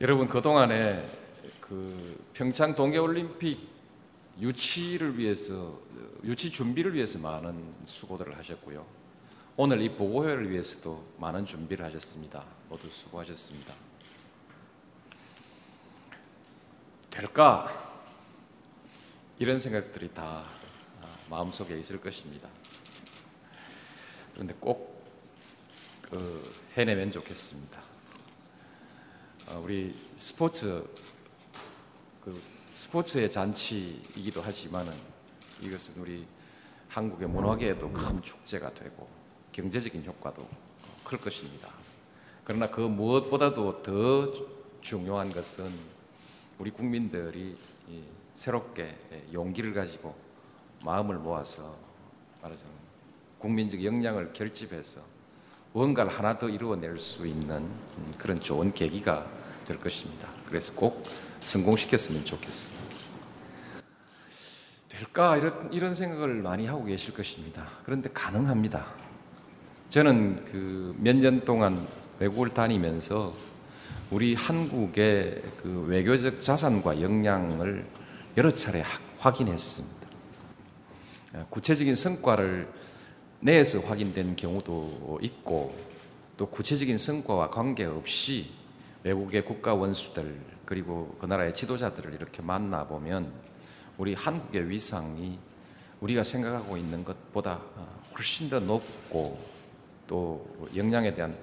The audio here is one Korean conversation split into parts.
여러분 그동안에 그 평창 동계올림픽 유치를 위해서 유치 준비를 위해서 많은 수고들을 하셨고요. 오늘 이 보고회를 위해서도 많은 준비를 하셨습니다. 모두 수고하셨습니다. 될까? 이런 생각들이 다 마음속에 있을 것입니다. 그런데 꼭 그 해내면 좋겠습니다. 어, 우리 스포츠 그 스포츠의 잔치이기도 하지만은 이것은 우리 한국의 문화계에도 큰 축제가 되고 경제적인 효과도 클 것입니다. 그러나 그 무엇보다도 더 중요한 것은 우리 국민들이 새롭게 용기를 가지고 마음을 모아서 말하자면 국민적 역량을 결집해서 무언가를 하나 더 이루어낼 수 있는 그런 좋은 계기가 될 것입니다. 그래서 꼭 성공시켰으면 좋겠습니다. 될까? 이런, 이런 생각을 많이 하고 계실 것입니다. 그런데 가능합니다. 저는 그 몇 년 동안 외국을 다니면서 우리 한국의 그 외교적 자산과 역량을 여러 차례 확인했습니다. 구체적인 성과를 내에서 확인된 경우도 있고 또 구체적인 성과와 관계없이 외국의 국가 원수들 그리고 그 나라의 지도자들을 이렇게 만나 보면 우리 한국의 위상이 우리가 생각하고 있는 것보다 훨씬 더 높고 또 역량에 대한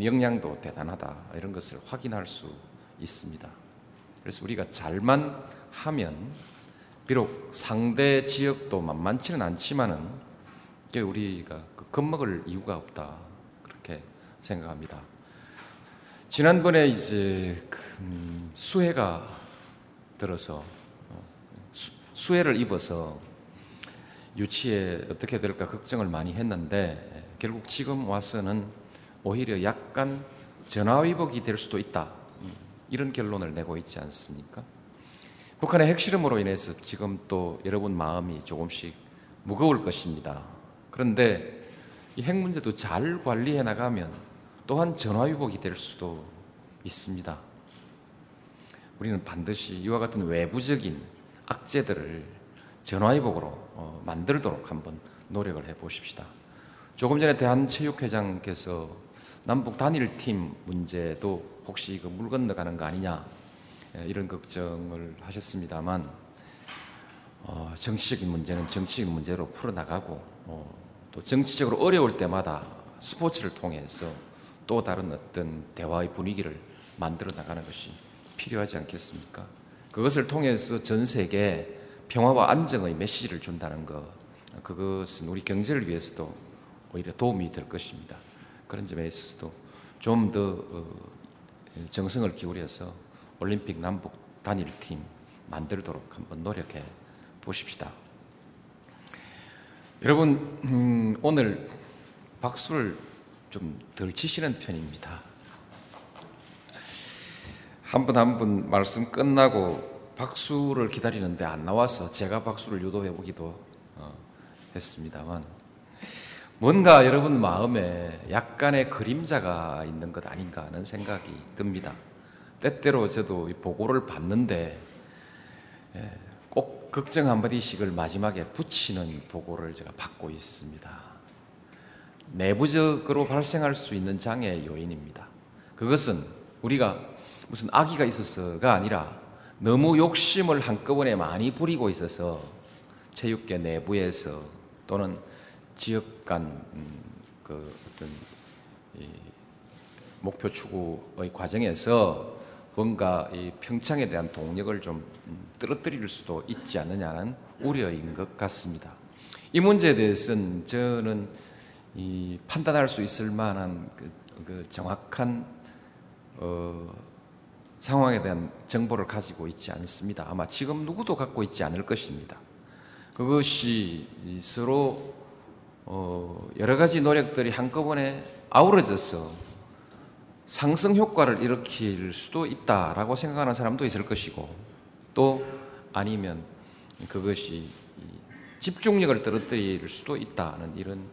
역량도 대단하다 이런 것을 확인할 수 있습니다. 그래서 우리가 잘만 하면 비록 상대 지역도 만만치는 않지만은 우리가 그 겁먹을 이유가 없다 그렇게 생각합니다. 지난번에 이제 그 수해가 들어서 수, 해를 입어서 유치에 어떻게 될까 걱정을 많이 했는데 결국 지금 와서는 오히려 약간 전화위복이 될 수도 있다 이런 결론을 내고 있지 않습니까? 북한의 핵실험으로 인해서 지금 또 여러분 마음이 조금씩 무거울 것입니다. 그런데 이 핵 문제도 잘 관리해 나가면 또한 전화위복이 될 수도 있습니다. 우리는 반드시 이와 같은 외부적인 악재들을 전화위복으로 어, 만들도록 한번 노력을 해 보십시다. 조금 전에 대한체육회장께서 남북 단일팀 문제도 혹시 그 물 건너가는 거 아니냐 예, 이런 걱정을 하셨습니다만 어, 정치적인 문제는 정치적인 문제로 풀어나가고 어, 또 정치적으로 어려울 때마다 스포츠를 통해서 또 다른 어떤 대화의 분위기를 만들어 나가는 것이 필요하지 않겠습니까? 그것을 통해서 전 세계에 평화와 안정의 메시지를 준다는 것, 그것은 우리 경제를 위해서도 오히려 도움이 될 것입니다. 그런 점에 있어서도 좀더 어, 정성을 기울여서 올림픽 남북 단일팀 만들도록 한번 노력해 보십시다. 여러분 음, 오늘 박수를 좀 덜 치시는 편입니다. 한 분 한 분 말씀 끝나고 박수를 기다리는데 안 나와서 제가 박수를 유도해 보기도 어, 했습니다만 뭔가 여러분 마음에 약간의 그림자가 있는 것 아닌가 하는 생각이 듭니다. 때때로 저도 보고를 받는데 예, 걱정 한마디씩을 마지막에 붙이는 보고를 제가 받고 있습니다. 내부적으로 발생할 수 있는 장애 요인입니다. 그것은 우리가 무슨 아기가 있어서가 아니라 너무 욕심을 한꺼번에 많이 부리고 있어서 체육계 내부에서 또는 지역 간그 음, 어떤 목표 추구의 과정에서 뭔가 이 평창에 대한 동력을 좀 떨어뜨릴 수도 있지 않느냐는 우려인 것 같습니다. 이 문제에 대해서는 저는 판단할 수 있을 만한 그, 그 정확한 어, 상황에 대한 정보를 가지고 있지 않습니다. 아마 지금 누구도 갖고 있지 않을 것입니다. 그것이 서로 어, 여러 가지 노력들이 한꺼번에 아우러져서 상승 효과를 일으킬 수도 있다라고 생각하는 사람도 있을 것이고 또 아니면 그것이 집중력을 떨어뜨릴 수도 있다는 이런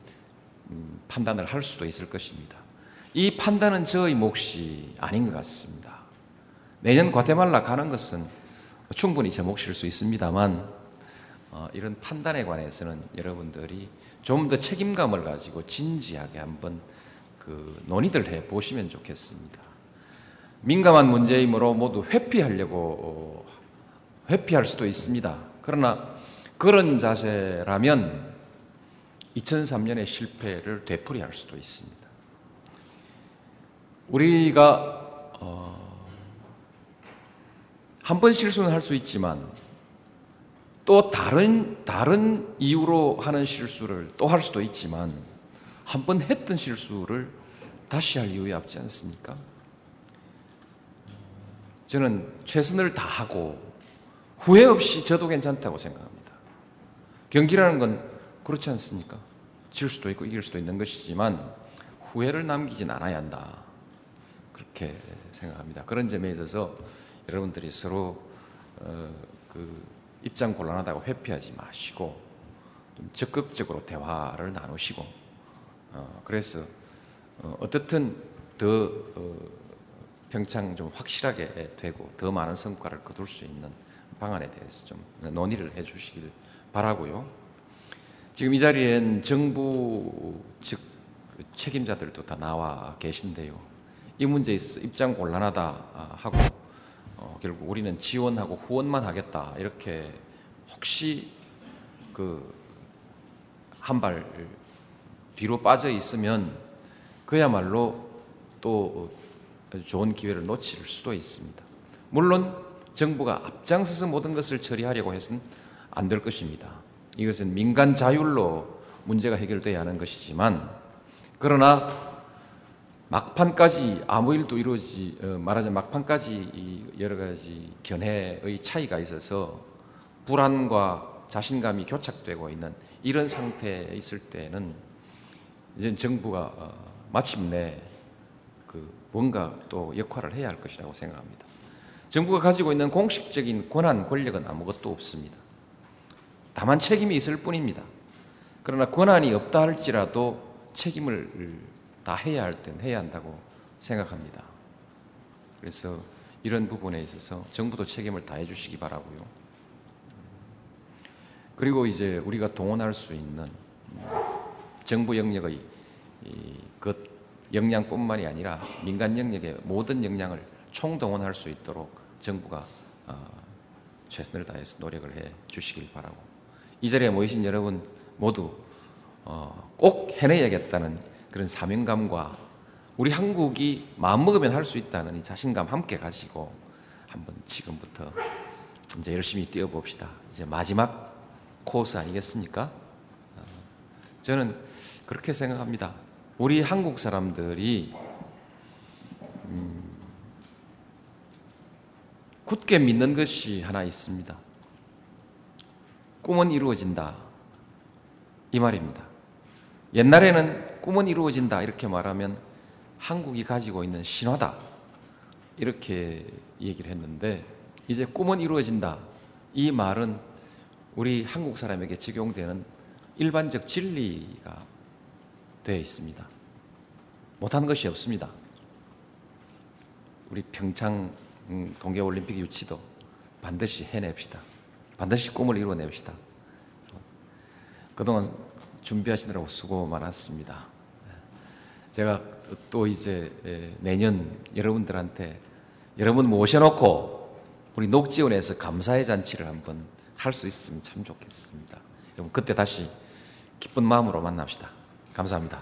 음, 판단을 할 수도 있을 것입니다. 이 판단은 저의 몫이 아닌 것 같습니다. 내년 과테말라 가는 것은 충분히 제 몫일 수 있습니다만 어, 이런 판단에 관해서는 여러분들이 좀 더 책임감을 가지고 진지하게 한번 그 논의들 해 보시면 좋겠습니다. 민감한 문제이므로 모두 회피하려고 어, 회피할 수도 있습니다. 그러나 그런 자세라면 2003년의 실패를 되풀이할 수도 있습니다. 우리가 어, 한번 실수는 할 수 있지만 또 다른 다른 이유로 하는 실수를 또 할 수도 있지만 한 번 했던 실수를 다시 할 이유에 없지 않습니까? 저는 최선을 다하고 후회 없이 저도 괜찮다고 생각합니다. 경기라는 건 그렇지 않습니까? 질 수도 있고 이길 수도 있는 것이지만 후회를 남기진 않아야 한다. 그렇게 생각합니다. 그런 점에 있어서 여러분들이 서로 어, 그 입장 곤란하다고 회피하지 마시고 좀 적극적으로 대화를 나누시고 어, 그래서 어, 어떻든 더 어, 평창 좀 확실하게 되고 더 많은 성과를 거둘 수 있는 방안에 대해서 좀 논의를 해주시길 바라고요. 지금 이 자리엔 정부 즉 책임자들도 다 나와 계신데요. 이 문제에 있어 입장 곤란하다 하고 어, 결국 우리는 지원하고 후원만 하겠다 이렇게 혹시 그 한 발 뒤로 빠져 있으면 그야말로 또 좋은 기회를 놓칠 수도 있습니다. 물론 정부가 앞장서서 모든 것을 처리하려고 해서는 안 될 것입니다. 이것은 민간 자율로 문제가 해결돼야 하는 것이지만 그러나 막판까지 아무 일도 이루어지 어, 말하자면 막판까지 여러 가지 견해의 차이가 있어서 불안과 자신감이 교착되고 있는 이런 상태에 있을 때는 이제 정부가 어, 마침내 그 뭔가 또 역할을 해야 할 것이라고 생각합니다. 정부가 가지고 있는 공식적인 권한 권력은 아무것도 없습니다. 다만 책임이 있을 뿐입니다. 그러나 권한이 없다 할지라도 책임을 다 해야 할 땐 해야 한다고 생각합니다. 그래서 이런 부분에 있어서 정부도 책임을 다해 주시기 바라고요. 그리고 이제 우리가 동원할 수 있는 정부 영역의 그 역량뿐만이 아니라 민간 영역의 모든 역량을 총동원할 수 있도록 정부가 어, 최선을 다해서 노력을 해 주시길 바라고 이 자리에 모이신 여러분 모두 어, 꼭 해내야겠다는 그런 사명감과 우리 한국이 마음먹으면 할 수 있다는 이 자신감 함께 가지고 한번 지금부터 이제 열심히 뛰어봅시다. 이제 마지막 코스 아니겠습니까? 어, 저는 그렇게 생각합니다. 우리 한국 사람들이 굳게 믿는 것이 하나 있습니다. 꿈은 이루어진다. 이 말입니다. 옛날에는 꿈은 이루어진다 이렇게 말하면 한국이 가지고 있는 신화다 이렇게 얘기를 했는데 이제 꿈은 이루어진다 이 말은 우리 한국 사람에게 적용되는 일반적 진리가 되어 있습니다. 못한 것이 없습니다. 우리 평창 음, 동계올림픽 유치도 반드시 해냅시다. 반드시 꿈을 이루어냅시다. 그동안 준비하시느라고 수고 많았습니다. 제가 또 이제 내년 여러분들한테 여러분 모셔놓고 우리 녹지원에서 감사의 잔치를 한번 할 수 있으면 참 좋겠습니다. 여러분 그때 다시 기쁜 마음으로 만납시다. 감사합니다.